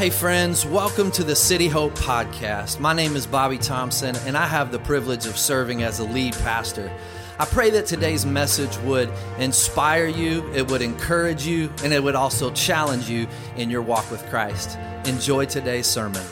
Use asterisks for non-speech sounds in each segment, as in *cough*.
Hey, friends, welcome to the City Hope Podcast. My name is Bobby Thompson, and I have the privilege of serving as a lead pastor. I pray that today's message would inspire you, it would encourage you, and it would also challenge you in your walk with Christ. Enjoy today's sermon.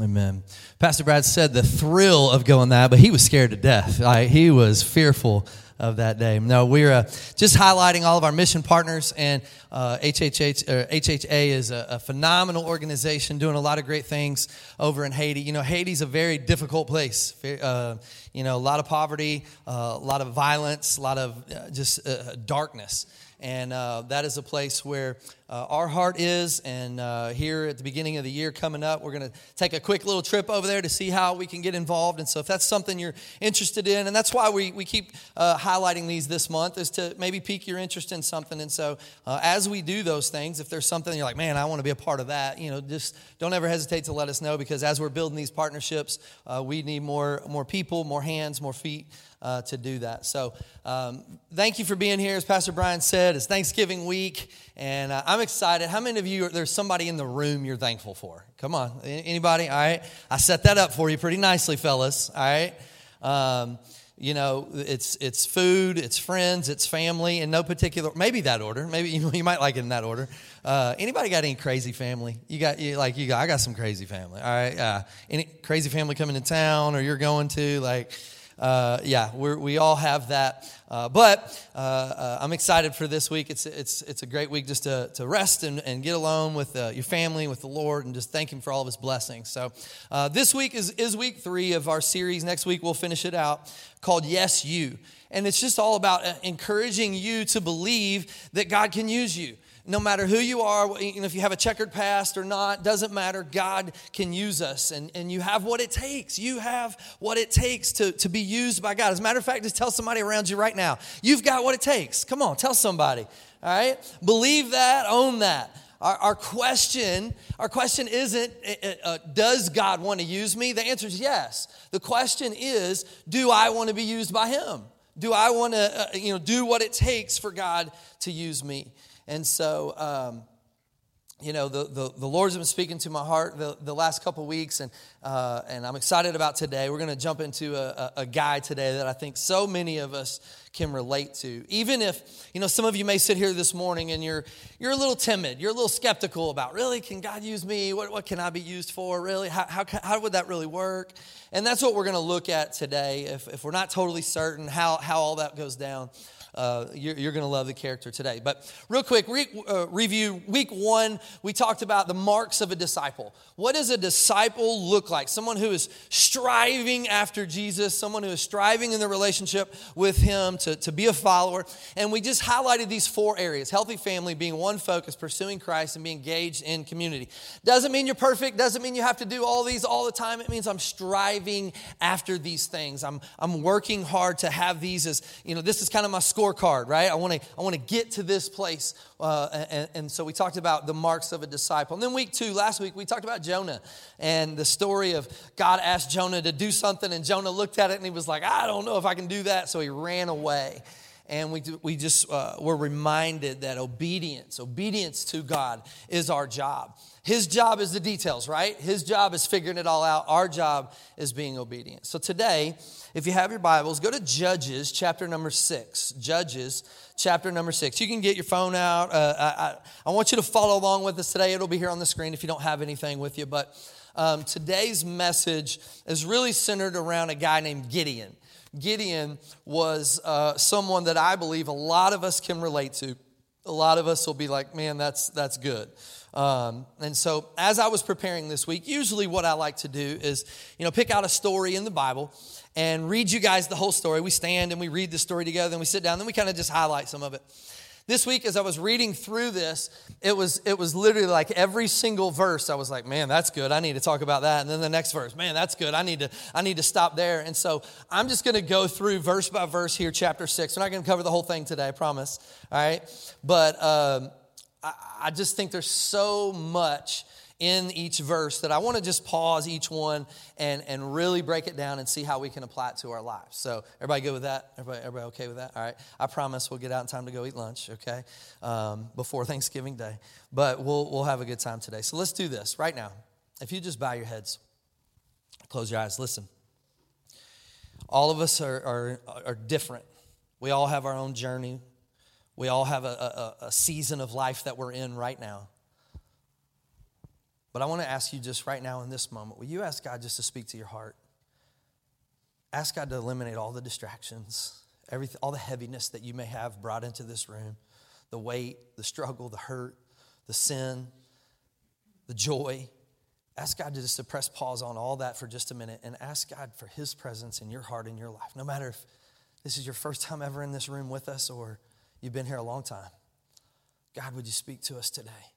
Amen. Pastor Brad said the thrill of going that, but he was scared to death. Like, he was fearful of that day. No, we're uh, just highlighting all of our mission partners, and uh, HHH, or HHA is a, a, phenomenal organization doing a lot of great things over in Haiti. You know, Haiti's a very difficult place. Uh, you know, a lot of poverty, uh, a lot of violence, a lot of uh, just uh, darkness. And that is a place where uh, our heart is. And uh, here at the beginning of the year coming up, we're going to take a quick little trip over there to see how we can get involved. And so, if that's something you're interested in, and that's why we, we keep uh, highlighting these this month, is to maybe pique your interest in something. And so, uh, as we do those things, if there's something you're like, man, I want to be a part of that, you know, just don't ever hesitate to let us know because as we're building these partnerships, uh, we need more, more people, more hands, more feet. Uh, to do that. So, um, thank you for being here. As Pastor Brian said, it's Thanksgiving week, and uh, I'm excited. How many of you, there's somebody in the room you're thankful for? Come on. Anybody? All right. I set that up for you pretty nicely, fellas. All right. Um, you know, it's, it's food, it's friends, it's family, in no particular, maybe that order. Maybe *laughs* you, you might like it in that order. Uh, anybody got any crazy family? You got, you, like, you got, I got some crazy family. All right. Uh, any crazy family coming to town or you're going to, like, uh, yeah, we all have that. Uh, but uh, uh, I'm excited for this week. It's, it's, it's a great week just to, to rest and, and get alone with uh, your family, with the Lord, and just thank Him for all of His blessings. So uh, this week is, is week three of our series. Next week we'll finish it out called Yes, You. And it's just all about encouraging you to believe that God can use you no matter who you are, if you have a checkered past or not, doesn't matter. God can use us, and, and you have what it takes. You have what it takes to, to be used by God. As a matter of fact, just tell somebody around you right now, you've got what it takes. Come on, tell somebody. All right? Believe that, own that. Our, our question, our question isn't, uh, uh does God want to use me? The answer is yes. The question is, do I want to be used by Him? Do I want to, uh, you know, do what it takes for God to use me? And so, um, you know, the, the, the, Lord's been speaking to my heart the, the last couple weeks, and, uh, and I'm excited about today. We're going to jump into a, a, a guy today that I think so many of us can relate to. Even if, you know, some of you may sit here this morning and you're, you're a little timid, you're a little skeptical about, really, can God use me? What, what can I be used for? Really? How, how, how would that really work? And that's what we're going to look at today. If, if we're not totally certain how, how all that goes down, uh, you're, you're going to love the character today. But real quick, re- uh, review week one, we talked about the marks of a disciple. What does a disciple look like? Someone who is striving after Jesus, someone who is striving in the relationship with Him to, to be a follower. And we just highlighted these four areas healthy family being one focus, pursuing Christ, and being engaged in community. Doesn't mean you're perfect, doesn't mean you have to do all these all the time. It means I'm striving after these things. I'm, I'm working hard to have these as, you know, this is kind of my score scorecard, right? I want to I want to get to this place, uh, and, and, so we talked about the marks of a disciple. And then week two, last week we talked about Jonah and the story of God asked Jonah to do something, and Jonah looked at it and he was like, I don't know if I can do that, so he ran away. And we, we just uh, were reminded that obedience, obedience to God is our job. His job is the details, right? His job is figuring it all out. Our job is being obedient. So today, if you have your Bibles, go to Judges chapter number six. Judges chapter number six. You can get your phone out. Uh, I, I, want you to follow along with us today. It'll be here on the screen if you don't have anything with you. But um, today's message is really centered around a guy named Gideon. Gideon was uh, someone that I believe a lot of us can relate to. A lot of us will be like, man, that's, that's good. Um, and so, as I was preparing this week, usually what I like to do is, you know, pick out a story in the Bible and read you guys the whole story. We stand and we read the story together, and we sit down, and then we kind of just highlight some of it. This week, as I was reading through this, it was it was literally like every single verse. I was like, "Man, that's good. I need to talk about that." And then the next verse, "Man, that's good. I need to I need to stop there." And so I'm just going to go through verse by verse here, chapter six. We're not going to cover the whole thing today, I promise. All right, but. Um, I, just think there's so much in each verse that I want to just pause each one and, and really break it down and see how we can apply it to our lives. So, everybody good with that? Everybody, everybody okay with that? All right. I promise we'll get out in time to go eat lunch, okay, um, before Thanksgiving Day. But we'll, we'll have a good time today. So, let's do this right now. If you just bow your heads, close your eyes, listen. All of us are, are, are different. We all have our own journey. We all have a, a, a season of life that we're in right now. But I want to ask you just right now in this moment will you ask God just to speak to your heart? Ask God to eliminate all the distractions, everything, all the heaviness that you may have brought into this room the weight, the struggle, the hurt, the sin, the joy. Ask God to just to press pause on all that for just a minute and ask God for His presence in your heart and your life. No matter if this is your first time ever in this room with us or you've been here a long time. God, would you speak to us today?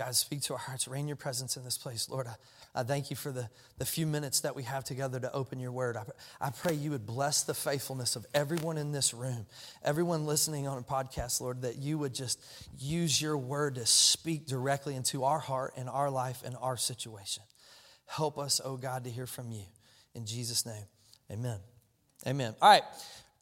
God, speak to our hearts. Rain your presence in this place. Lord, I, I thank you for the, the few minutes that we have together to open your word. I, I pray you would bless the faithfulness of everyone in this room, everyone listening on a podcast, Lord, that you would just use your word to speak directly into our heart and our life and our situation. Help us, oh God, to hear from you. In Jesus' name, amen. Amen. All right.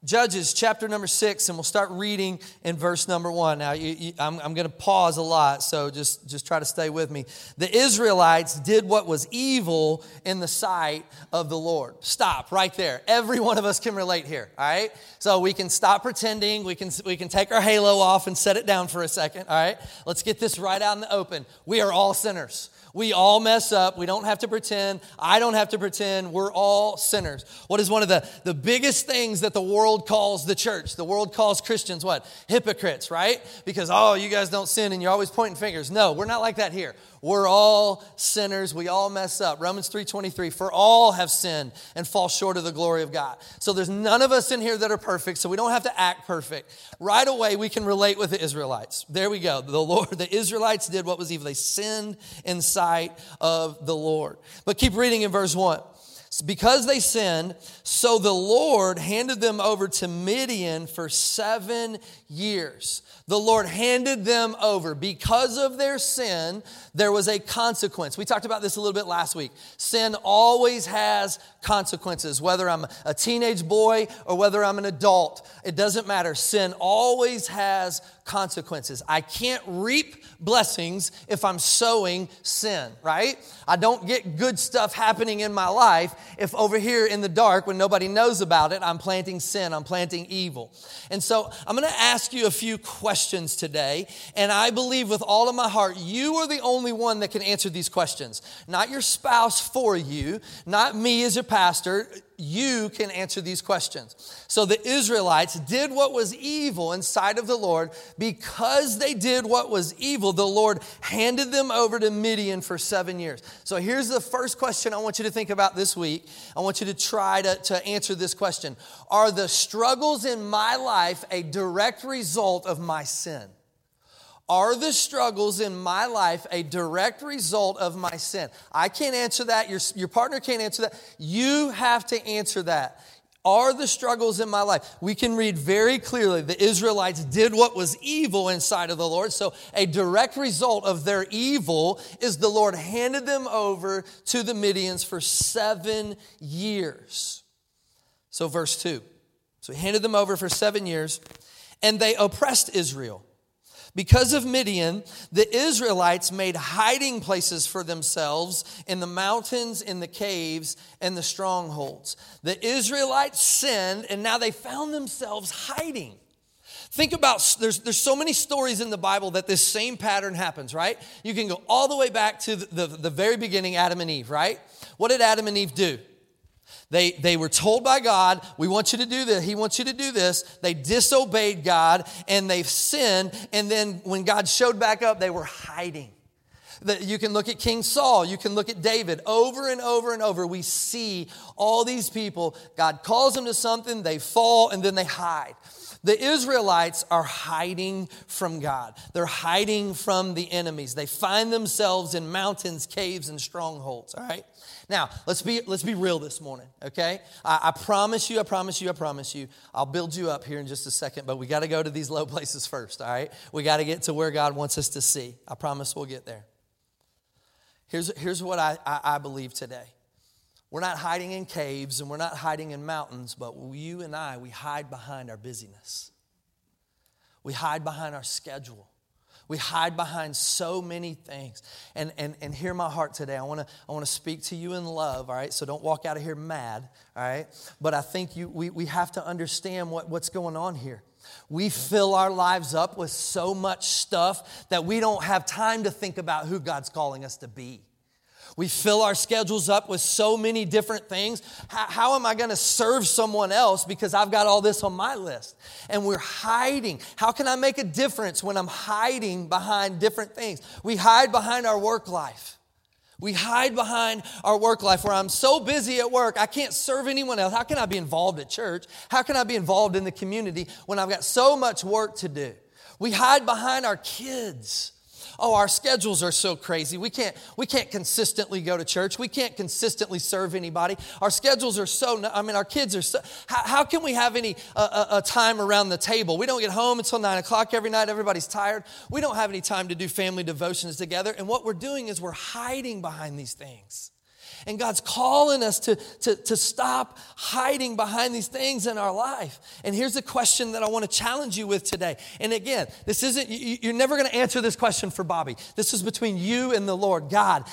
Judges chapter number six, and we'll start reading in verse number one. Now, you, you, I'm, I'm going to pause a lot, so just, just try to stay with me. The Israelites did what was evil in the sight of the Lord. Stop right there. Every one of us can relate here, all right? So we can stop pretending. We can, we can take our halo off and set it down for a second, all right? Let's get this right out in the open. We are all sinners. We all mess up. We don't have to pretend. I don't have to pretend. We're all sinners. What is one of the, the biggest things that the world calls the church? The world calls Christians what? Hypocrites, right? Because, oh, you guys don't sin and you're always pointing fingers. No, we're not like that here. We're all sinners. We all mess up. Romans 3:23, for all have sinned and fall short of the glory of God. So there's none of us in here that are perfect, so we don't have to act perfect. Right away we can relate with the Israelites. There we go. The Lord, the Israelites did what was evil. They sinned in sight of the Lord. But keep reading in verse 1 because they sinned, so the Lord handed them over to Midian for seven years. The Lord handed them over. Because of their sin, there was a consequence. We talked about this a little bit last week. Sin always has consequences, whether I'm a teenage boy or whether I'm an adult. It doesn't matter. Sin always has consequences. I can't reap blessings if I'm sowing sin, right? I don't get good stuff happening in my life if over here in the dark, when nobody knows about it, I'm planting sin, I'm planting evil. And so I'm gonna ask you a few questions today, and I believe with all of my heart, you are the only one that can answer these questions. Not your spouse for you, not me as your pastor you can answer these questions. So the Israelites did what was evil in sight of the Lord. Because they did what was evil, the Lord handed them over to Midian for seven years. So here's the first question I want you to think about this week. I want you to try to, to answer this question Are the struggles in my life a direct result of my sin? Are the struggles in my life a direct result of my sin? I can't answer that. Your, your partner can't answer that. You have to answer that. Are the struggles in my life? We can read very clearly the Israelites did what was evil inside of the Lord. So, a direct result of their evil is the Lord handed them over to the Midians for seven years. So, verse 2. So, he handed them over for seven years, and they oppressed Israel. Because of Midian, the Israelites made hiding places for themselves in the mountains, in the caves, and the strongholds. The Israelites sinned, and now they found themselves hiding. Think about there's there's so many stories in the Bible that this same pattern happens, right? You can go all the way back to the, the, the very beginning, Adam and Eve, right? What did Adam and Eve do? They, they were told by God, we want you to do this. He wants you to do this. They disobeyed God and they've sinned. And then when God showed back up, they were hiding. That You can look at King Saul, you can look at David. Over and over and over, we see all these people. God calls them to something, they fall, and then they hide. The Israelites are hiding from God. They're hiding from the enemies. They find themselves in mountains, caves, and strongholds, all right? Now, let's be, let's be real this morning, okay? I, I promise you, I promise you, I promise you, I'll build you up here in just a second, but we got to go to these low places first, all right? We got to get to where God wants us to see. I promise we'll get there. Here's, here's what I, I, I believe today. We're not hiding in caves and we're not hiding in mountains, but you and I, we hide behind our busyness. We hide behind our schedule. We hide behind so many things. And, and, and hear my heart today. I want to I wanna speak to you in love, all right? So don't walk out of here mad, all right? But I think you, we, we have to understand what, what's going on here. We fill our lives up with so much stuff that we don't have time to think about who God's calling us to be. We fill our schedules up with so many different things. How, how am I going to serve someone else because I've got all this on my list? And we're hiding. How can I make a difference when I'm hiding behind different things? We hide behind our work life. We hide behind our work life where I'm so busy at work, I can't serve anyone else. How can I be involved at church? How can I be involved in the community when I've got so much work to do? We hide behind our kids. Oh, our schedules are so crazy. We can't, we can't consistently go to church. We can't consistently serve anybody. Our schedules are so, I mean, our kids are so, how, how can we have any uh, a time around the table? We don't get home until nine o'clock every night. Everybody's tired. We don't have any time to do family devotions together. And what we're doing is we're hiding behind these things. And God's calling us to, to, to stop hiding behind these things in our life. And here's a question that I want to challenge you with today. And again, this isn't, you're never going to answer this question for Bobby. This is between you and the Lord. God,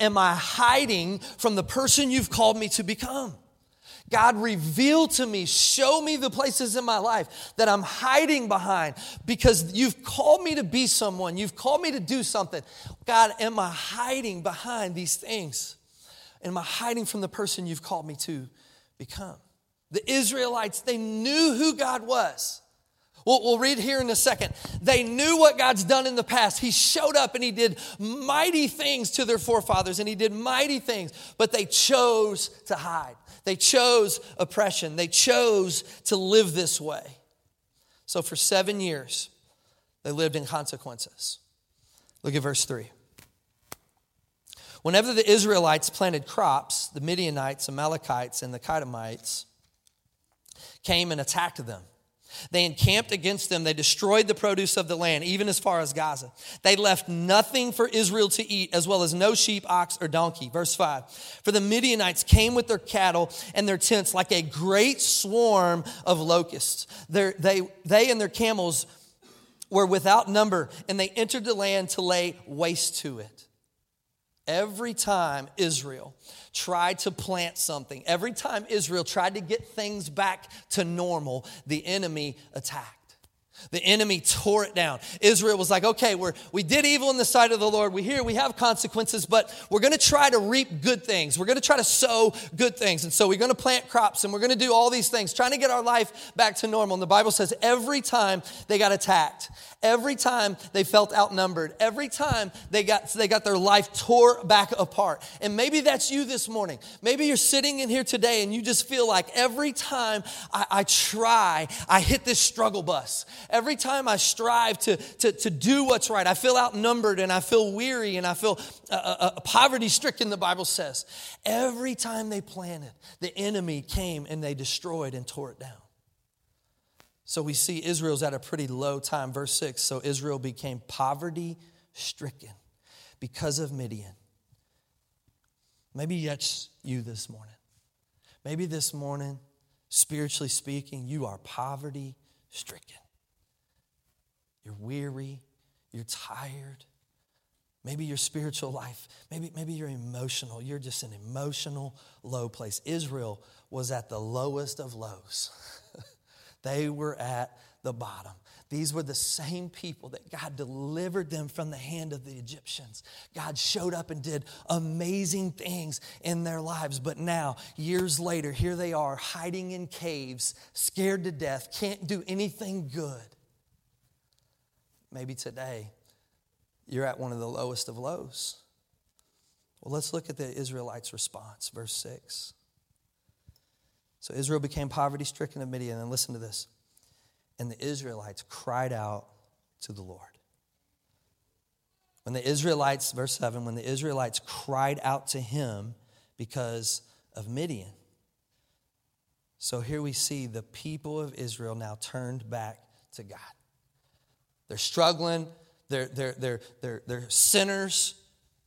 am I hiding from the person you've called me to become? God, reveal to me, show me the places in my life that I'm hiding behind because you've called me to be someone, you've called me to do something. God, am I hiding behind these things? Am I hiding from the person you've called me to become? The Israelites, they knew who God was. We'll, we'll, read here in a second. They knew what God's done in the past. He showed up and He did mighty things to their forefathers, and He did mighty things, but they chose to hide. They chose oppression. They chose to live this way. So for seven years, they lived in consequences. Look at verse 3. Whenever the Israelites planted crops, the Midianites, Amalekites, and the Qedemites came and attacked them. They encamped against them. They destroyed the produce of the land, even as far as Gaza. They left nothing for Israel to eat, as well as no sheep, ox, or donkey. Verse 5 For the Midianites came with their cattle and their tents like a great swarm of locusts. they, they and their camels were without number, and they entered the land to lay waste to it. Every time Israel tried to plant something, every time Israel tried to get things back to normal, the enemy attacked. The enemy tore it down. Israel was like, okay, we're, we did evil in the sight of the Lord. We hear we have consequences, but we're going to try to reap good things. We're going to try to sow good things. And so we're going to plant crops and we're going to do all these things, trying to get our life back to normal. And the Bible says every time they got attacked, every time they felt outnumbered, every time they got, they got their life tore back apart. And maybe that's you this morning. Maybe you're sitting in here today and you just feel like every time I, I try, I hit this struggle bus. Every time I strive to, to, to do what's right, I feel outnumbered and I feel weary and I feel uh, uh, uh poverty stricken, the Bible says. Every time they planted, the enemy came and they destroyed and tore it down. So we see Israel's at a pretty low time. Verse 6 So Israel became poverty stricken because of Midian. Maybe that's you this morning. Maybe this morning, spiritually speaking, you are poverty stricken. You're weary, you're tired. Maybe your spiritual life, maybe, maybe you're emotional. You're just an emotional low place. Israel was at the lowest of lows. *laughs* they were at the bottom. These were the same people that God delivered them from the hand of the Egyptians. God showed up and did amazing things in their lives. But now, years later, here they are hiding in caves, scared to death, can't do anything good. Maybe today you're at one of the lowest of lows. Well, let's look at the Israelites' response, verse 6. So Israel became poverty stricken of Midian, and listen to this. And the Israelites cried out to the Lord. When the Israelites, verse 7, when the Israelites cried out to him because of Midian. So here we see the people of Israel now turned back to God. They're struggling, they're, they're, they're, they're, they're sinners,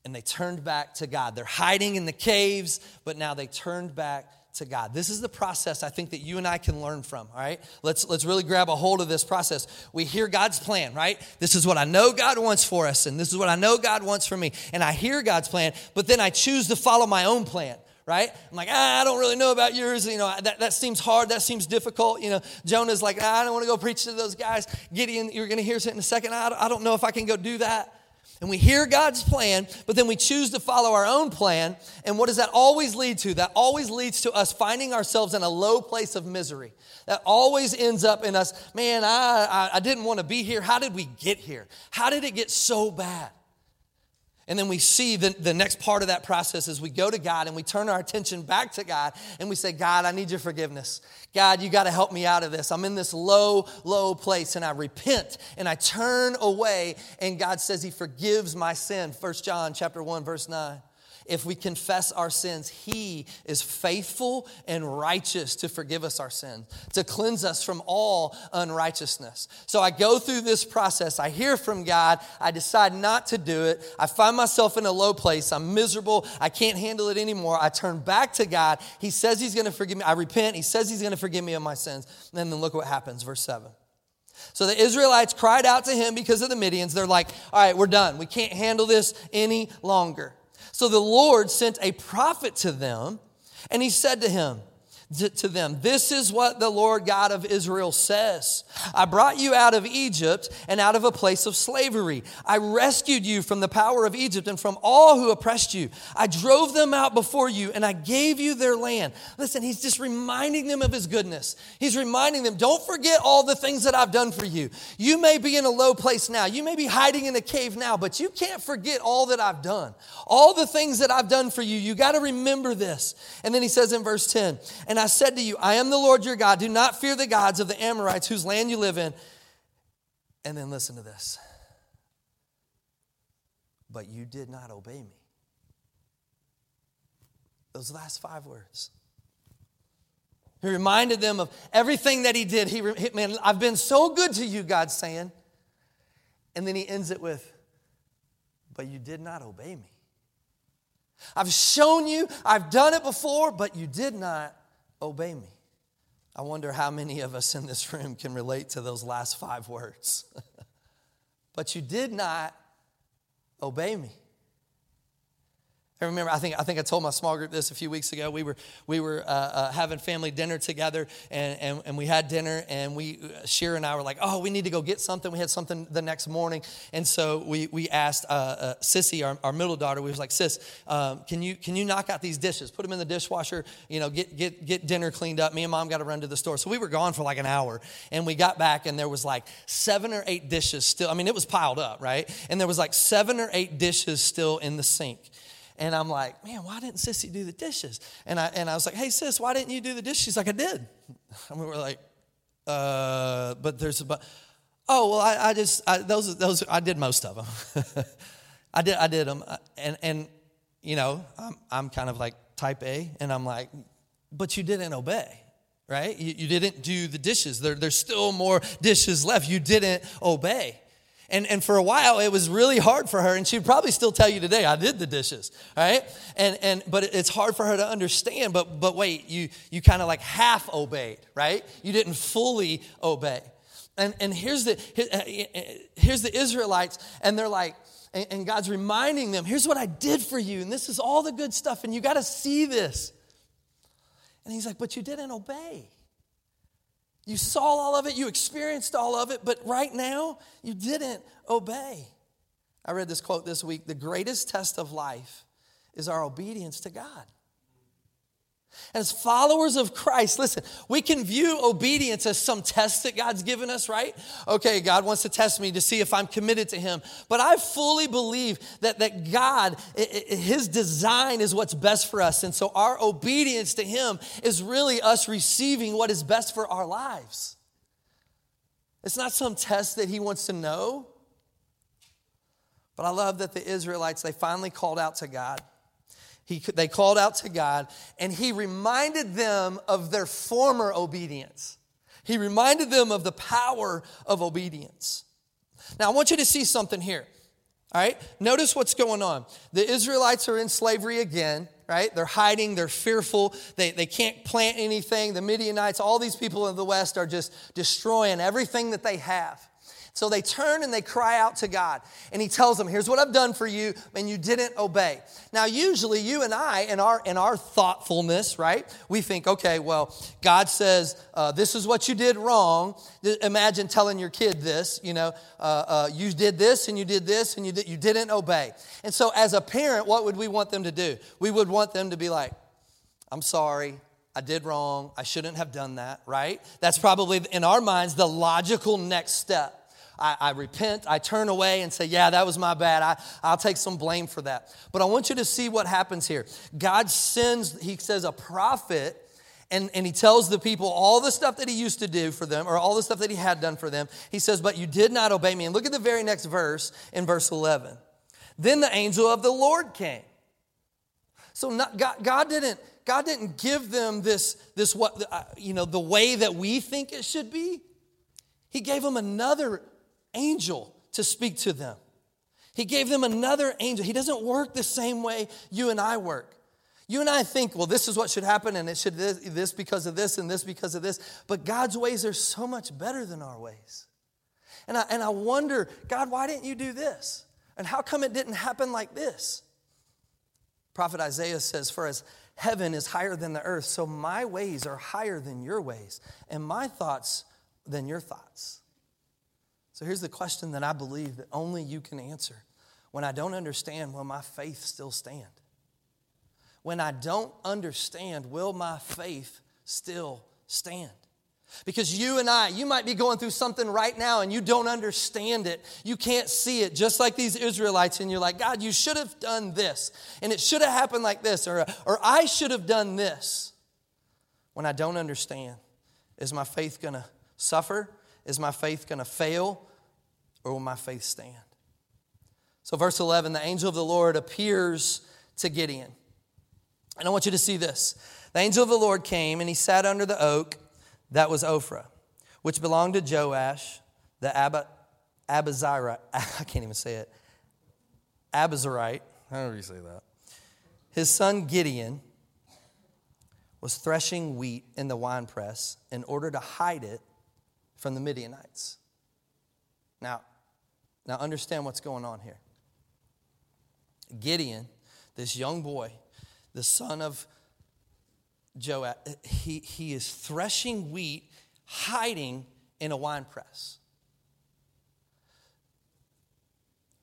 and they turned back to God. They're hiding in the caves, but now they turned back to God. This is the process I think that you and I can learn from, all right? Let's let's really grab a hold of this process. We hear God's plan, right? This is what I know God wants for us and this is what I know God wants for me. And I hear God's plan, but then I choose to follow my own plan. Right? I'm like, ah, I don't really know about yours. You know, that, that seems hard. That seems difficult. You know, Jonah's like, ah, I don't want to go preach to those guys. Gideon, you're going to hear it in a second. I I don't know if I can go do that and we hear God's plan, but then we choose to follow our own plan. And what does that always lead to? That always leads to us finding ourselves in a low place of misery. That always ends up in us, man, I, I, I didn't want to be here. How did we get here? How did it get so bad? And then we see the, the next part of that process is we go to God and we turn our attention back to God and we say, God, I need your forgiveness. God, you got to help me out of this. I'm in this low, low place and I repent and I turn away and God says he forgives my sin. First John chapter 1 verse 9 if we confess our sins, He is faithful and righteous to forgive us our sins, to cleanse us from all unrighteousness. So I go through this process. I hear from God. I decide not to do it. I find myself in a low place. I'm miserable. I can't handle it anymore. I turn back to God. He says He's going to forgive me. I repent. He says He's going to forgive me of my sins. And then look what happens, verse 7. So the Israelites cried out to him because of the Midians. They're like, all right, we're done. We can't handle this any longer. So the Lord sent a prophet to them, and he said to him, to them, This is what the Lord God of Israel says I brought you out of Egypt and out of a place of slavery. I rescued you from the power of Egypt and from all who oppressed you. I drove them out before you and I gave you their land. Listen, he's just reminding them of his goodness. He's reminding them, Don't forget all the things that I've done for you. You may be in a low place now, you may be hiding in a cave now, but you can't forget all that I've done. All the things that I've done for you. You got to remember this. And then he says in verse 10, And I said to you, I am the Lord your God. Do not fear the gods of the Amorites whose land you live in. And then listen to this. But you did not obey me. Those last five words. He reminded them of everything that he did. He, man, I've been so good to you, God's saying. And then he ends it with, But you did not obey me. I've shown you, I've done it before, but you did not obey me. I wonder how many of us in this room can relate to those last five words. *laughs* but you did not obey me. I remember, I think, I think I told my small group this a few weeks ago. We were, we were uh, uh, having family dinner together, and, and, and we had dinner, and we, Shira and I were like, oh, we need to go get something. We had something the next morning. And so we, we asked uh, uh, Sissy, our, our middle daughter, we was like, Sis, um, can, you, can you knock out these dishes? Put them in the dishwasher, you know, get, get, get dinner cleaned up. Me and mom got to run to the store. So we were gone for like an hour, and we got back, and there was like seven or eight dishes still. I mean, it was piled up, right? And there was like seven or eight dishes still in the sink. And I'm like, man, why didn't Sissy do the dishes? And I, and I was like, hey, sis, why didn't you do the dishes? She's like, I did. *laughs* And we were like, uh, but there's a, but, oh, well, I, I just, I, those, those, I did most of them. *laughs* I did, I did them. And, and, you know, I'm, I'm kind of like type A, and I'm like, but you didn't obey right? You, you, didn't do the dishes. There, there's still more dishes left. You didn't obey. And, and for a while, it was really hard for her. And she'd probably still tell you today, I did the dishes, right? And, and, but it's hard for her to understand. But, but wait, you, you kind of like half obeyed, right? You didn't fully obey. And, and here's, the, uh, uh, here's the Israelites, and they're like, and God's reminding them, here's what I did for you, and this is all the good stuff, and you got to see this. And he's like, but you didn't obey. You saw all of it, you experienced all of it, but right now you didn't obey. I read this quote this week the greatest test of life is our obedience to God. As followers of Christ, listen, we can view obedience as some test that God's given us, right? Okay, God wants to test me to see if I'm committed to Him. But I fully believe that, that God, His design is what's best for us. And so our obedience to Him is really us receiving what is best for our lives. It's not some test that He wants to know. But I love that the Israelites, they finally called out to God. He, they called out to God, and he reminded them of their former obedience. He reminded them of the power of obedience. Now, I want you to see something here. All right, notice what's going on. The Israelites are in slavery again, right? They're hiding, they're fearful, they, they can't plant anything. The Midianites, all these people in the West are just destroying everything that they have. So they turn and they cry out to God. And he tells them, Here's what I've done for you, and you didn't obey. Now, usually you and I, in our, in our thoughtfulness, right, we think, okay, well, God says, uh, This is what you did wrong. Imagine telling your kid this, you know, uh, uh, you did this and you did this and you, you didn't obey. And so, as a parent, what would we want them to do? We would want them to be like, I'm sorry, I did wrong. I shouldn't have done that, right? That's probably in our minds the logical next step. I, I repent, I turn away and say, Yeah, that was my bad. I, I'll take some blame for that. But I want you to see what happens here. God sends, he says, a prophet and, and he tells the people all the stuff that he used to do for them, or all the stuff that he had done for them. He says, But you did not obey me. And look at the very next verse in verse 11. Then the angel of the Lord came. So not, God, God, didn't, God didn't give them this, this what, uh, you know, the way that we think it should be. He gave them another angel to speak to them. He gave them another angel. He doesn't work the same way you and I work. You and I think, well, this is what should happen, and it should this, this because of this, and this because of this. But God's ways are so much better than our ways. And I, and I wonder, God, why didn't you do this? And how come it didn't happen like this? Prophet Isaiah says, For as heaven is higher than the earth, so my ways are higher than your ways, and my thoughts than your thoughts. So here's the question that I believe that only you can answer. When I don't understand, will my faith still stand? When I don't understand, will my faith still stand? Because you and I, you might be going through something right now and you don't understand it. You can't see it, just like these Israelites, and you're like, God, you should have done this, and it should have happened like this, or, or I should have done this. When I don't understand, is my faith gonna suffer? Is my faith gonna fail? or will my faith stand? So, verse 11 the angel of the Lord appears to Gideon. And I want you to see this. The angel of the Lord came and he sat under the oak that was Ophrah, which belonged to Joash, the Abba, Abazirite. *laughs* I can't even say it. Abazarite. How do you say that? His son Gideon was threshing wheat in the winepress in order to hide it from the Midianites. Now, now, understand what's going on here. Gideon, this young boy, the son of Joab, he, he is threshing wheat, hiding in a wine press.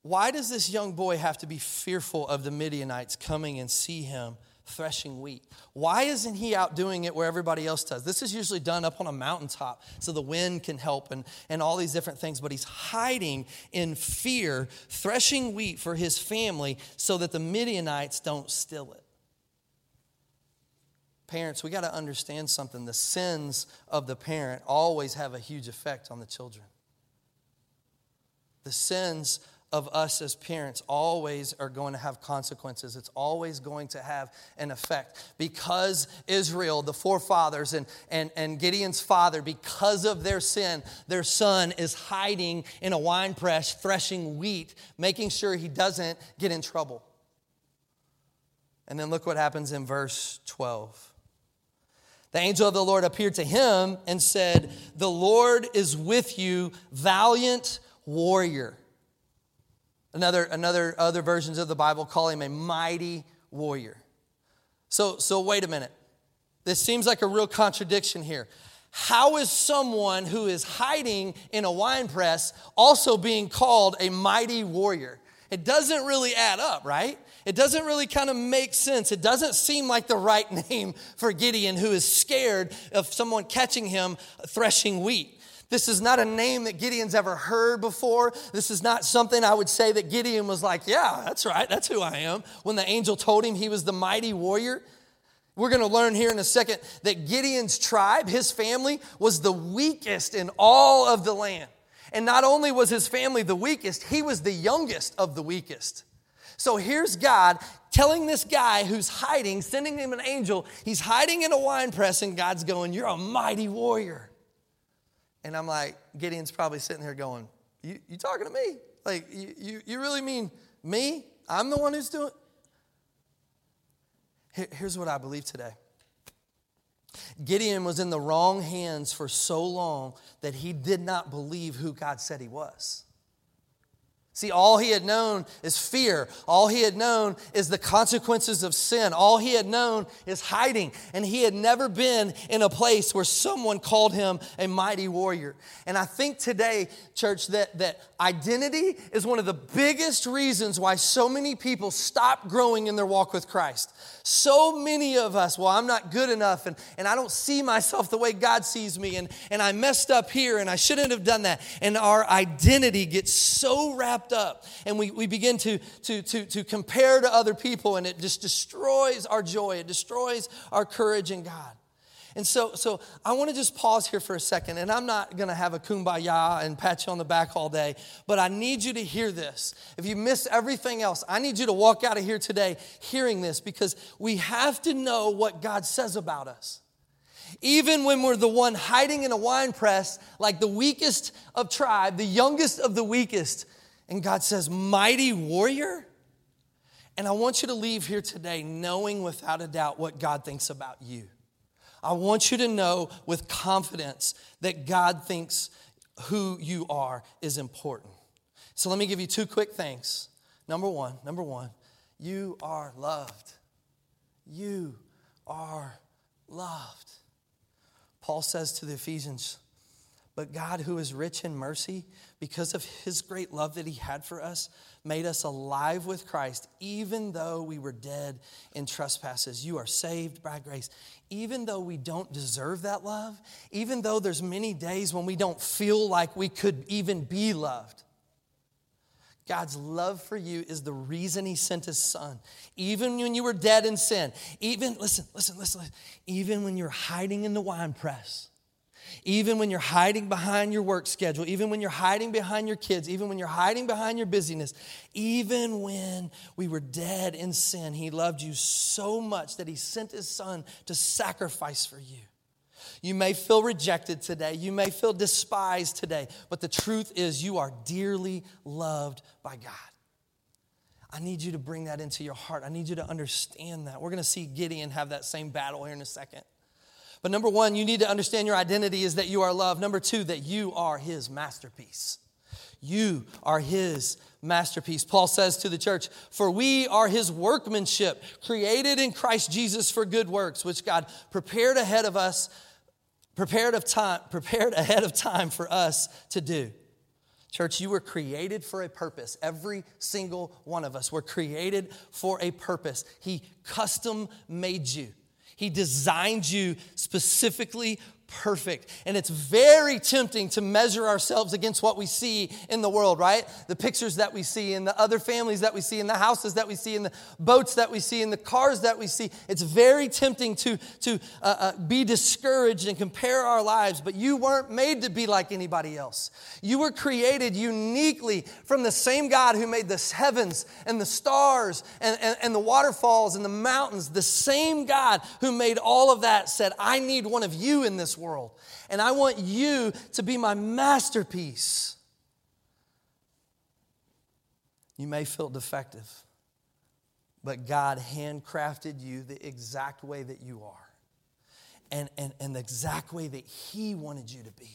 Why does this young boy have to be fearful of the Midianites coming and see him threshing wheat. Why isn't he out doing it where everybody else does? This is usually done up on a mountaintop so the wind can help and, and all these different things, but he's hiding in fear, threshing wheat for his family so that the Midianites don't steal it. Parents, we got to understand something. The sins of the parent always have a huge effect on the children. The sins of us as parents always are going to have consequences. It's always going to have an effect. Because Israel, the forefathers, and, and, and Gideon's father, because of their sin, their son is hiding in a wine press, threshing wheat, making sure he doesn't get in trouble. And then look what happens in verse 12. The angel of the Lord appeared to him and said, The Lord is with you, valiant warrior. Another, another other versions of the Bible call him a mighty warrior. So, so wait a minute. This seems like a real contradiction here. How is someone who is hiding in a wine press also being called a mighty warrior? It doesn't really add up, right? It doesn't really kind of make sense. It doesn't seem like the right *laughs* name for Gideon, who is scared of someone catching him threshing wheat. This is not a name that Gideon's ever heard before. This is not something I would say that Gideon was like, yeah, that's right, that's who I am. When the angel told him he was the mighty warrior. We're going to learn here in a second that Gideon's tribe, his family, was the weakest in all of the land. And not only was his family the weakest, he was the youngest of the weakest. So here's God telling this guy who's hiding, sending him an angel, he's hiding in a wine press, and God's going, You're a mighty warrior. And I'm like, Gideon's probably sitting here going, You, you talking to me? like, you, you, you really mean me? I'm the one who's doing Here, Here's what I believe today. Gideon was in the wrong hands for so long that he did not believe who God said he was. See, all he had known is fear. All he had known is the consequences of sin. All he had known is hiding. And he had never been in a place where someone called him a mighty warrior. And I think today, church, that, that identity is one of the biggest reasons why so many people stop growing in their walk with Christ. So many of us, well, I'm not good enough and, and I don't see myself the way God sees me and, and I messed up here and I shouldn't have done that. And our identity gets so wrapped up and we, we begin to, to, to, to compare to other people and it just destroys our joy. It destroys our courage in God. And so, so I want to just pause here for a second, and I'm not going to have a kumbaya and pat you on the back all day, but I need you to hear this. If you miss everything else, I need you to walk out of here today hearing this because we have to know what God says about us. Even when we're the one hiding in a wine press, like the weakest of tribe, the youngest of the weakest, and God says, Mighty warrior. And I want you to leave here today knowing without a doubt what God thinks about you. I want you to know with confidence that God thinks who you are is important. So let me give you two quick things. Number one, number one, you are loved. You are loved. Paul says to the Ephesians, but God, who is rich in mercy, because of his great love that he had for us, made us alive with Christ, even though we were dead in trespasses. You are saved by grace. Even though we don't deserve that love, even though there's many days when we don't feel like we could even be loved. God's love for you is the reason he sent his son. Even when you were dead in sin, even, listen, listen, listen, listen even when you're hiding in the wine press, even when you're hiding behind your work schedule, even when you're hiding behind your kids, even when you're hiding behind your busyness, even when we were dead in sin, He loved you so much that He sent His Son to sacrifice for you. You may feel rejected today. You may feel despised today. But the truth is, you are dearly loved by God. I need you to bring that into your heart. I need you to understand that. We're going to see Gideon have that same battle here in a second. But number one, you need to understand your identity is that you are loved. Number two, that you are his masterpiece. You are his masterpiece. Paul says to the church, For we are his workmanship, created in Christ Jesus for good works, which God prepared ahead of us, prepared of time, *laughs* prepared ahead of time for us to do. Church, you were created for a purpose. Every single one of us were created for a purpose. He custom made you. He designed you specifically perfect. And it's very tempting to measure ourselves against what we see in the world, right? The pictures that we see, and the other families that we see, in the houses that we see, in the boats that we see, in the cars that we see. It's very tempting to, to uh, uh, be discouraged and compare our lives, but you weren't made to be like anybody else. You were created uniquely from the same God who made the heavens and the stars and, and, and the waterfalls and the mountains. The same God who made all of that said, I need one of you in this world. And I want you to be my masterpiece. You may feel defective, but God handcrafted you the exact way that you are and, and, and the exact way that He wanted you to be.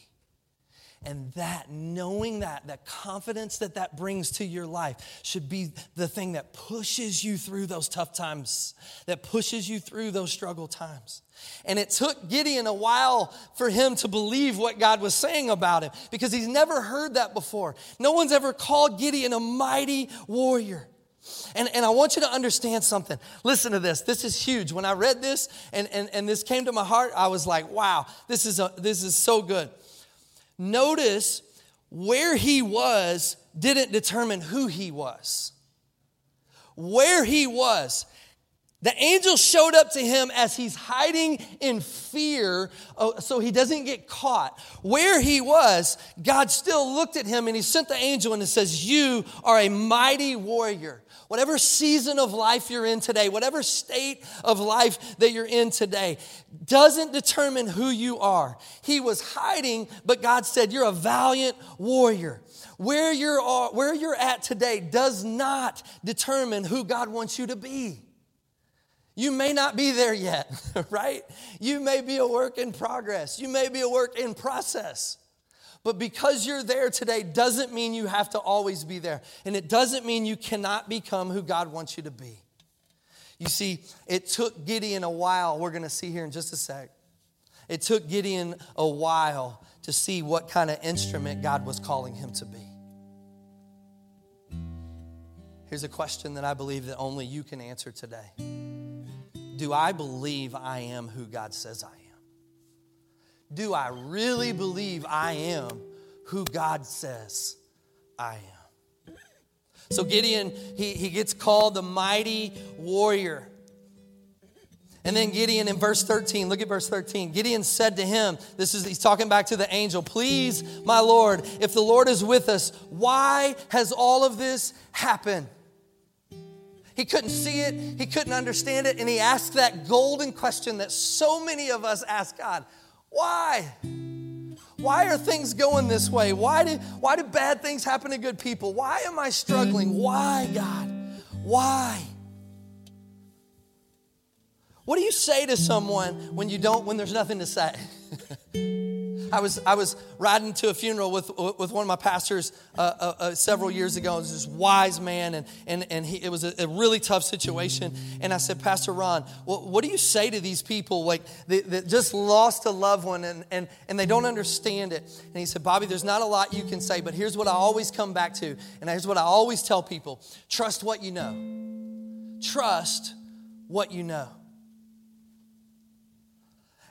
And that, knowing that, that confidence that that brings to your life should be the thing that pushes you through those tough times, that pushes you through those struggle times. And it took Gideon a while for him to believe what God was saying about him because he's never heard that before. No one's ever called Gideon a mighty warrior. And, and I want you to understand something. Listen to this. This is huge. When I read this and, and, and this came to my heart, I was like, wow, this is, a, this is so good. Notice where he was didn't determine who he was. Where he was the angel showed up to him as he's hiding in fear uh, so he doesn't get caught. Where he was, God still looked at him and he sent the angel and it says, You are a mighty warrior. Whatever season of life you're in today, whatever state of life that you're in today, doesn't determine who you are. He was hiding, but God said, You're a valiant warrior. where you're, where you're at today does not determine who God wants you to be. You may not be there yet, *laughs* right? You may be a work in progress. You may be a work in process. But because you're there today doesn't mean you have to always be there. And it doesn't mean you cannot become who God wants you to be. You see, it took Gideon a while, we're going to see here in just a sec. It took Gideon a while to see what kind of instrument God was calling him to be. Here's a question that I believe that only you can answer today Do I believe I am who God says I am? Do I really believe I am who God says I am? So Gideon, he, he gets called the mighty warrior. And then Gideon in verse 13, look at verse 13. Gideon said to him, this is he's talking back to the angel, "Please, my Lord, if the Lord is with us, why has all of this happened?" He couldn't see it, he couldn't understand it, and he asked that golden question that so many of us ask God. Why? Why are things going this way? Why do, why do bad things happen to good people? Why am I struggling? Why, God? Why? What do you say to someone when you don't when there's nothing to say? *laughs* I was, I was riding to a funeral with, with one of my pastors uh, uh, uh, several years ago. It was this wise man, and, and, and he, it was a, a, really tough situation. And I said, Pastor Ron, what, what do you say to these people like that, that just lost a loved one and, and, and they don't understand it? And he said, Bobby, there's not a lot you can say, but here's what I always come back to, and here's what I always tell people trust what you know. Trust what you know.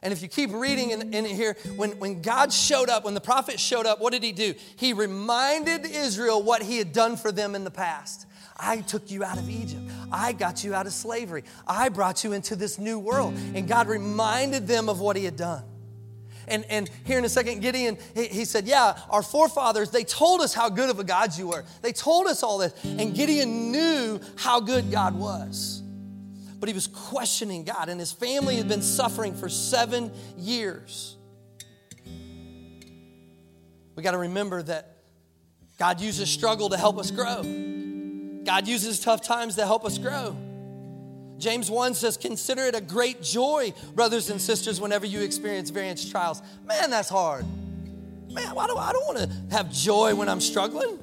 And if you keep reading in, in, here, when, when God showed up, when the prophet showed up, what did he do? He reminded Israel what he had done for them in the past. I took you out of Egypt. I got you out of slavery. I brought you into this new world. And God reminded them of what he had done. And, and here in a second, Gideon, he, he said, Yeah, our forefathers, they told us how good of a God you were. They told us all this. And Gideon knew how good God was but he was questioning God, and his family had been suffering for seven years. We got to remember that God uses struggle to help us grow. God uses tough times to help us grow. James 1 says, Consider it a great joy, brothers and sisters, whenever you experience various trials. Man, that's hard. Man, why do I don't want to have joy when I'm struggling?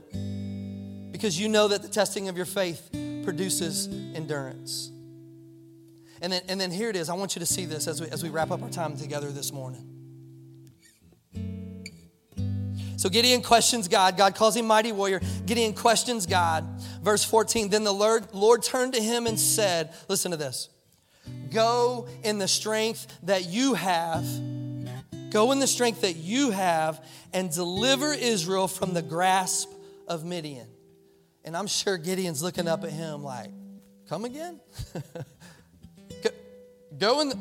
Because you know that the testing of your faith produces endurance. And then, and then here it is. I want you to see this as we, as we wrap up our time together this morning. So Gideon questions God. God calls him mighty warrior. Gideon questions God. Verse 14 Then the Lord, Lord turned to him and said, Listen to this. Go in the strength that you have. Go in the strength that you have and deliver Israel from the grasp of Midian. And I'm sure Gideon's looking up at him like, Come again? *laughs* Go in.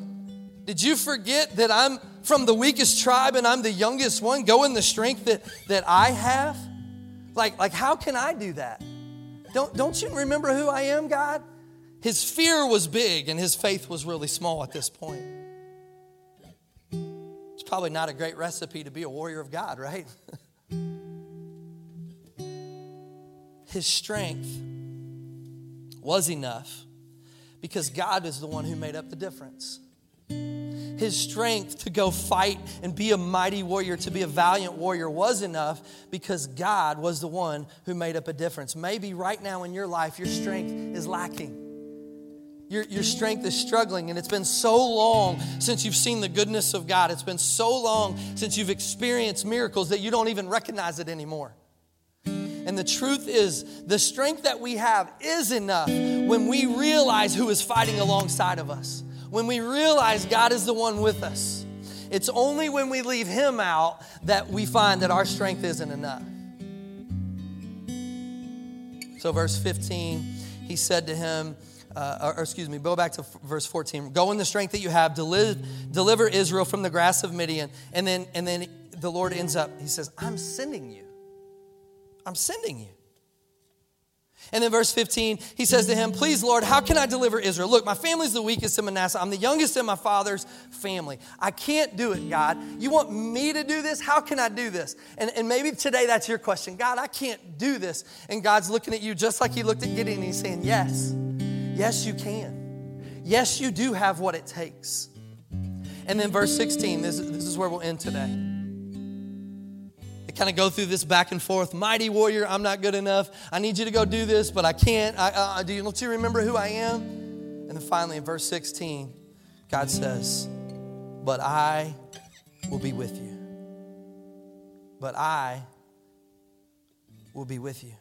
Did you forget that I'm from the weakest tribe and I'm the youngest one? Go in the strength that, that I have? Like, like, how can I do that? Don't, don't you remember who I am, God? His fear was big and his faith was really small at this point. It's probably not a great recipe to be a warrior of God, right? *laughs* his strength was enough because God is the one who made up the difference. His strength to go fight and be a mighty warrior, to be a valiant warrior, was enough because God was the one who made up a difference. Maybe right now in your life, your strength is lacking. Your, your strength is struggling, and it's been so long since you've seen the goodness of God. It's been so long since you've experienced miracles that you don't even recognize it anymore. And the truth is, the strength that we have is enough when we realize who is fighting alongside of us, when we realize God is the one with us. It's only when we leave Him out that we find that our strength isn't enough. So, verse 15, he said to him, uh, or, excuse me, go back to f- verse 14. Go in the strength that you have, deliver, deliver Israel from the grass of Midian. And then, and then the Lord ends up, he says, I'm sending you. I'm sending you. And then verse 15, he says to him, Please, Lord, how can I deliver Israel? Look, my family's the weakest in Manasseh. I'm the youngest in my father's family. I can't do it, God. You want me to do this? How can I do this? And, and maybe today that's your question God, I can't do this. And God's looking at you just like he looked at Gideon he's saying, Yes, yes, you can. Yes, you do have what it takes. And then verse 16, this, this is where we'll end today kind of go through this back and forth. Mighty warrior, I'm not good enough. I need you to go do this, but I can't. I, uh, do you, don't you remember who I am? And then finally, in verse 16, God says, But I will be with you. But I will be with you.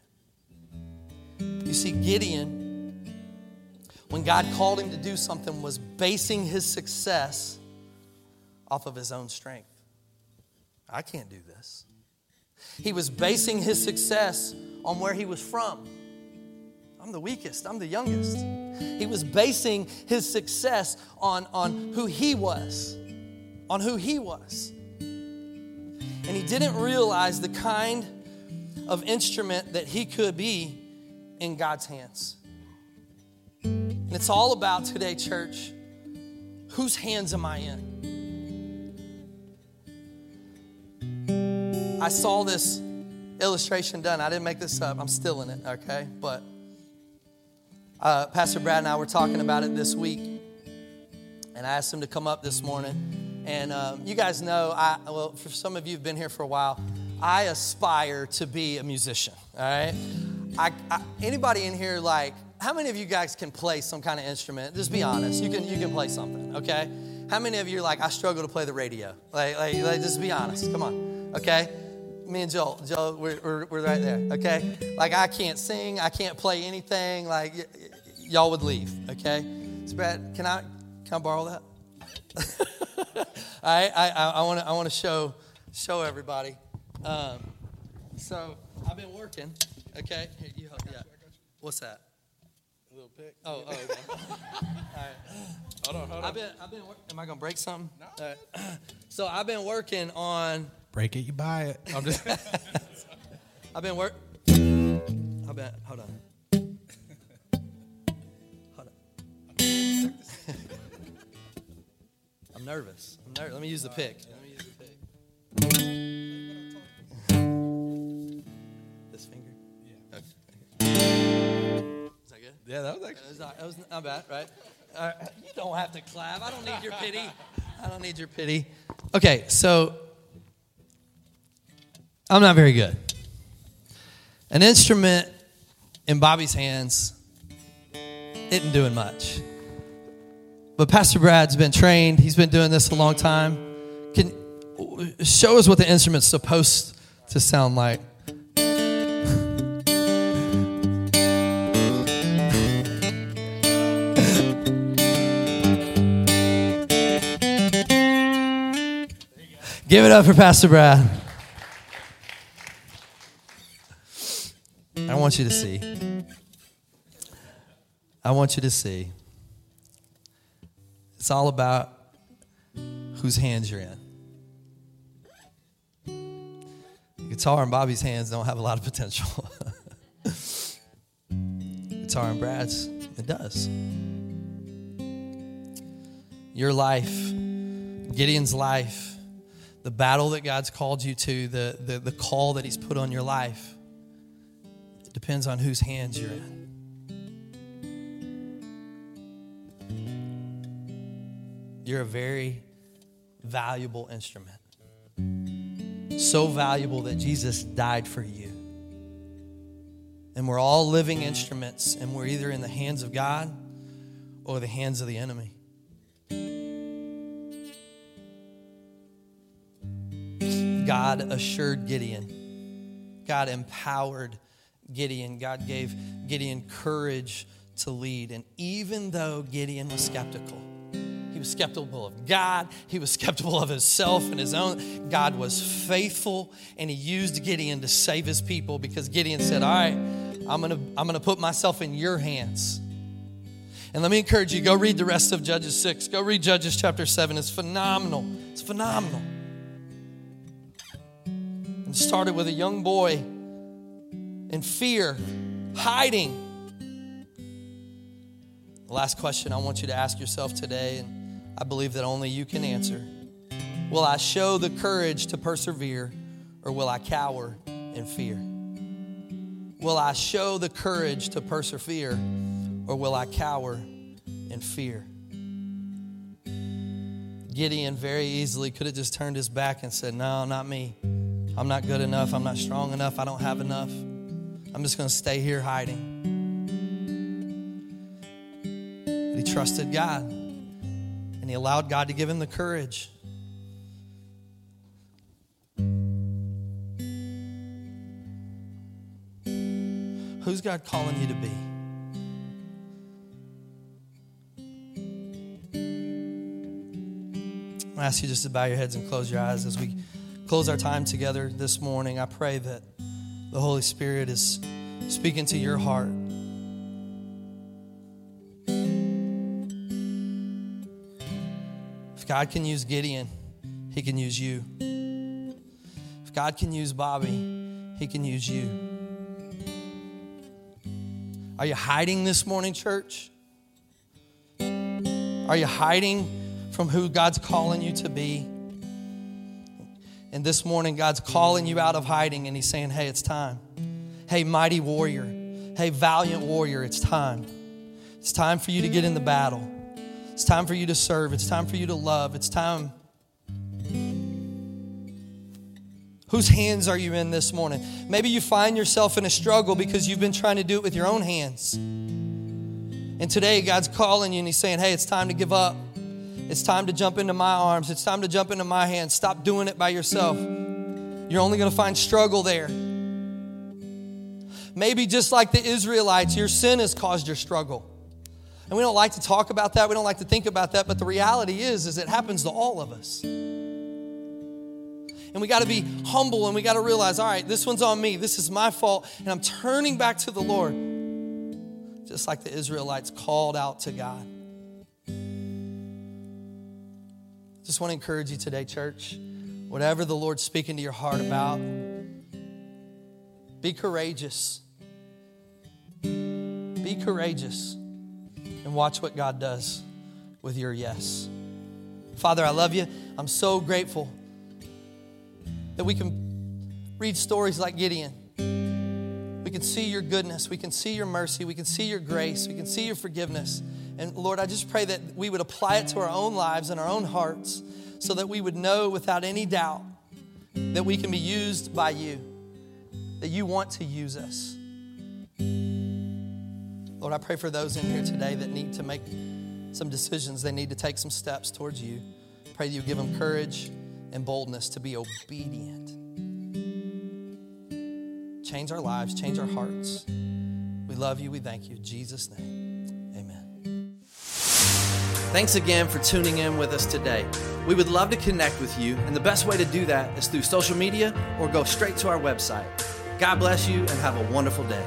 You see, Gideon, when God called him to do something, was basing his success off of his own strength. I can't do this. He was basing his success on where he was from. I'm the weakest, I'm the youngest. He was basing his success on, on who he was, on who he was. And he didn't realize the kind of instrument that he could be in God's hands. And it's all about today, church. Whose hands am I in? I saw this illustration done. I didn't make this up. I'm still in it, okay? But uh, Pastor Brad and I were talking about it this week, and I asked him to come up this morning. And um, you guys know, I well, for some of you who've been here for a while, I aspire to be a musician. All right, I, I, anybody in here like? How many of you guys can play some kind of instrument? Just be honest. You can you can play something, okay? How many of you are like I struggle to play the radio? Like, like, like just be honest. Come on, okay? Me and Joel, Joel, we're, we're, we're, right there, okay? Like, I can't sing, I can't play anything. Like, y- y- y'all would leave, okay? So, Brad, can I, can I borrow that? *laughs* I, I, I want to I wanna show, show everybody. Um, so, I've been working, okay? Here, you help, yeah. What's that? A little pick. Oh, oh, okay. *laughs* All right. Hold on, hold on. I've been, I've been, am I going to break something? No. *clears throat* So, I've been working on Break it, you buy it. I'm just. *laughs* I've been work. I've been. Hold on. Hold on. I'm nervous. I'm nervous. Let me use the pick. Let me use the pick. This finger. Yeah. Okay. Is that good? yeah, that was actually. That was not, that was not bad, right? Uh, you don't have to clap. I don't need your pity. I don't need your pity. Okay, so I'm not very good. An instrument in Bobby's hands isn't doing much. But Pastor Brad's been trained, he's been doing this a long time. Can show us what the instrument's supposed to sound like. Give it up for Pastor Brad. Want you to see. I want you to see. It's all about whose hands you're in. Guitar in Bobby's hands don't have a lot of potential. *laughs* guitar in Brad's, it does. Your life, Gideon's life, the battle that God's called you to, the, the, the call that He's put on your life Depends on whose hands you're in. You're a very valuable instrument. So valuable that Jesus died for you. And we're all living instruments, and we're either in the hands of God or the hands of the enemy. God assured Gideon, God empowered Gideon, God gave Gideon courage to lead. And even though Gideon was skeptical, he was skeptical of God. He was skeptical of himself and his own. God was faithful and he used Gideon to save his people because Gideon said, All right, I'm going to I'm going to put myself in your hands. And let me encourage you go read the rest of Judges 6. Go read Judges chapter 7. It's phenomenal. It's phenomenal. It started with a young boy in fear, hiding? The last question I want you to ask yourself today, and I believe that only you can answer Will I show the courage to persevere, or will I cower in fear? Will I show the courage to persevere, or will I cower in fear? Gideon very easily could have just turned his back and said, No, not me. I'm not good enough. I'm not strong enough. I don't have enough. I'm just going to stay here hiding. But he trusted God and he allowed God to give him the courage. Who's God calling you to be? I ask you just to bow your heads and close your eyes as we close our time together this morning. I pray that the Holy Spirit is speaking to your heart. If God can use Gideon, He can use you. If God can use Bobby, He can use you. Are you hiding this morning, church? Are you hiding from who God's calling you to be? And this morning, God's calling you out of hiding and He's saying, Hey, it's time. Hey, mighty warrior. Hey, valiant warrior, it's time. It's time for you to get in the battle. It's time for you to serve. It's time for you to love. It's time. Whose hands are you in this morning? Maybe you find yourself in a struggle because you've been trying to do it with your own hands. And today, God's calling you and He's saying, Hey, it's time to give up. It's time to jump into my arms. It's time to jump into my hands. Stop doing it by yourself. You're only going to find struggle there. Maybe just like the Israelites, your sin has caused your struggle. And we don't like to talk about that. We don't like to think about that, but the reality is is it happens to all of us. And we got to be humble and we got to realize, all right, this one's on me. This is my fault, and I'm turning back to the Lord. Just like the Israelites called out to God. Just want to encourage you today, church. Whatever the Lord's speaking to your heart about, be courageous. Be courageous and watch what God does with your yes. Father, I love you. I'm so grateful that we can read stories like Gideon. We can see your goodness. We can see your mercy. We can see your grace. We can see your forgiveness. And Lord, I just pray that we would apply it to our own lives and our own hearts so that we would know without any doubt that we can be used by you, that you want to use us. Lord, I pray for those in here today that need to make some decisions, they need to take some steps towards you. Pray that you give them courage and boldness to be obedient. Change our lives, change our hearts. We love you, we thank you. In Jesus' name. Thanks again for tuning in with us today. We would love to connect with you, and the best way to do that is through social media or go straight to our website. God bless you and have a wonderful day.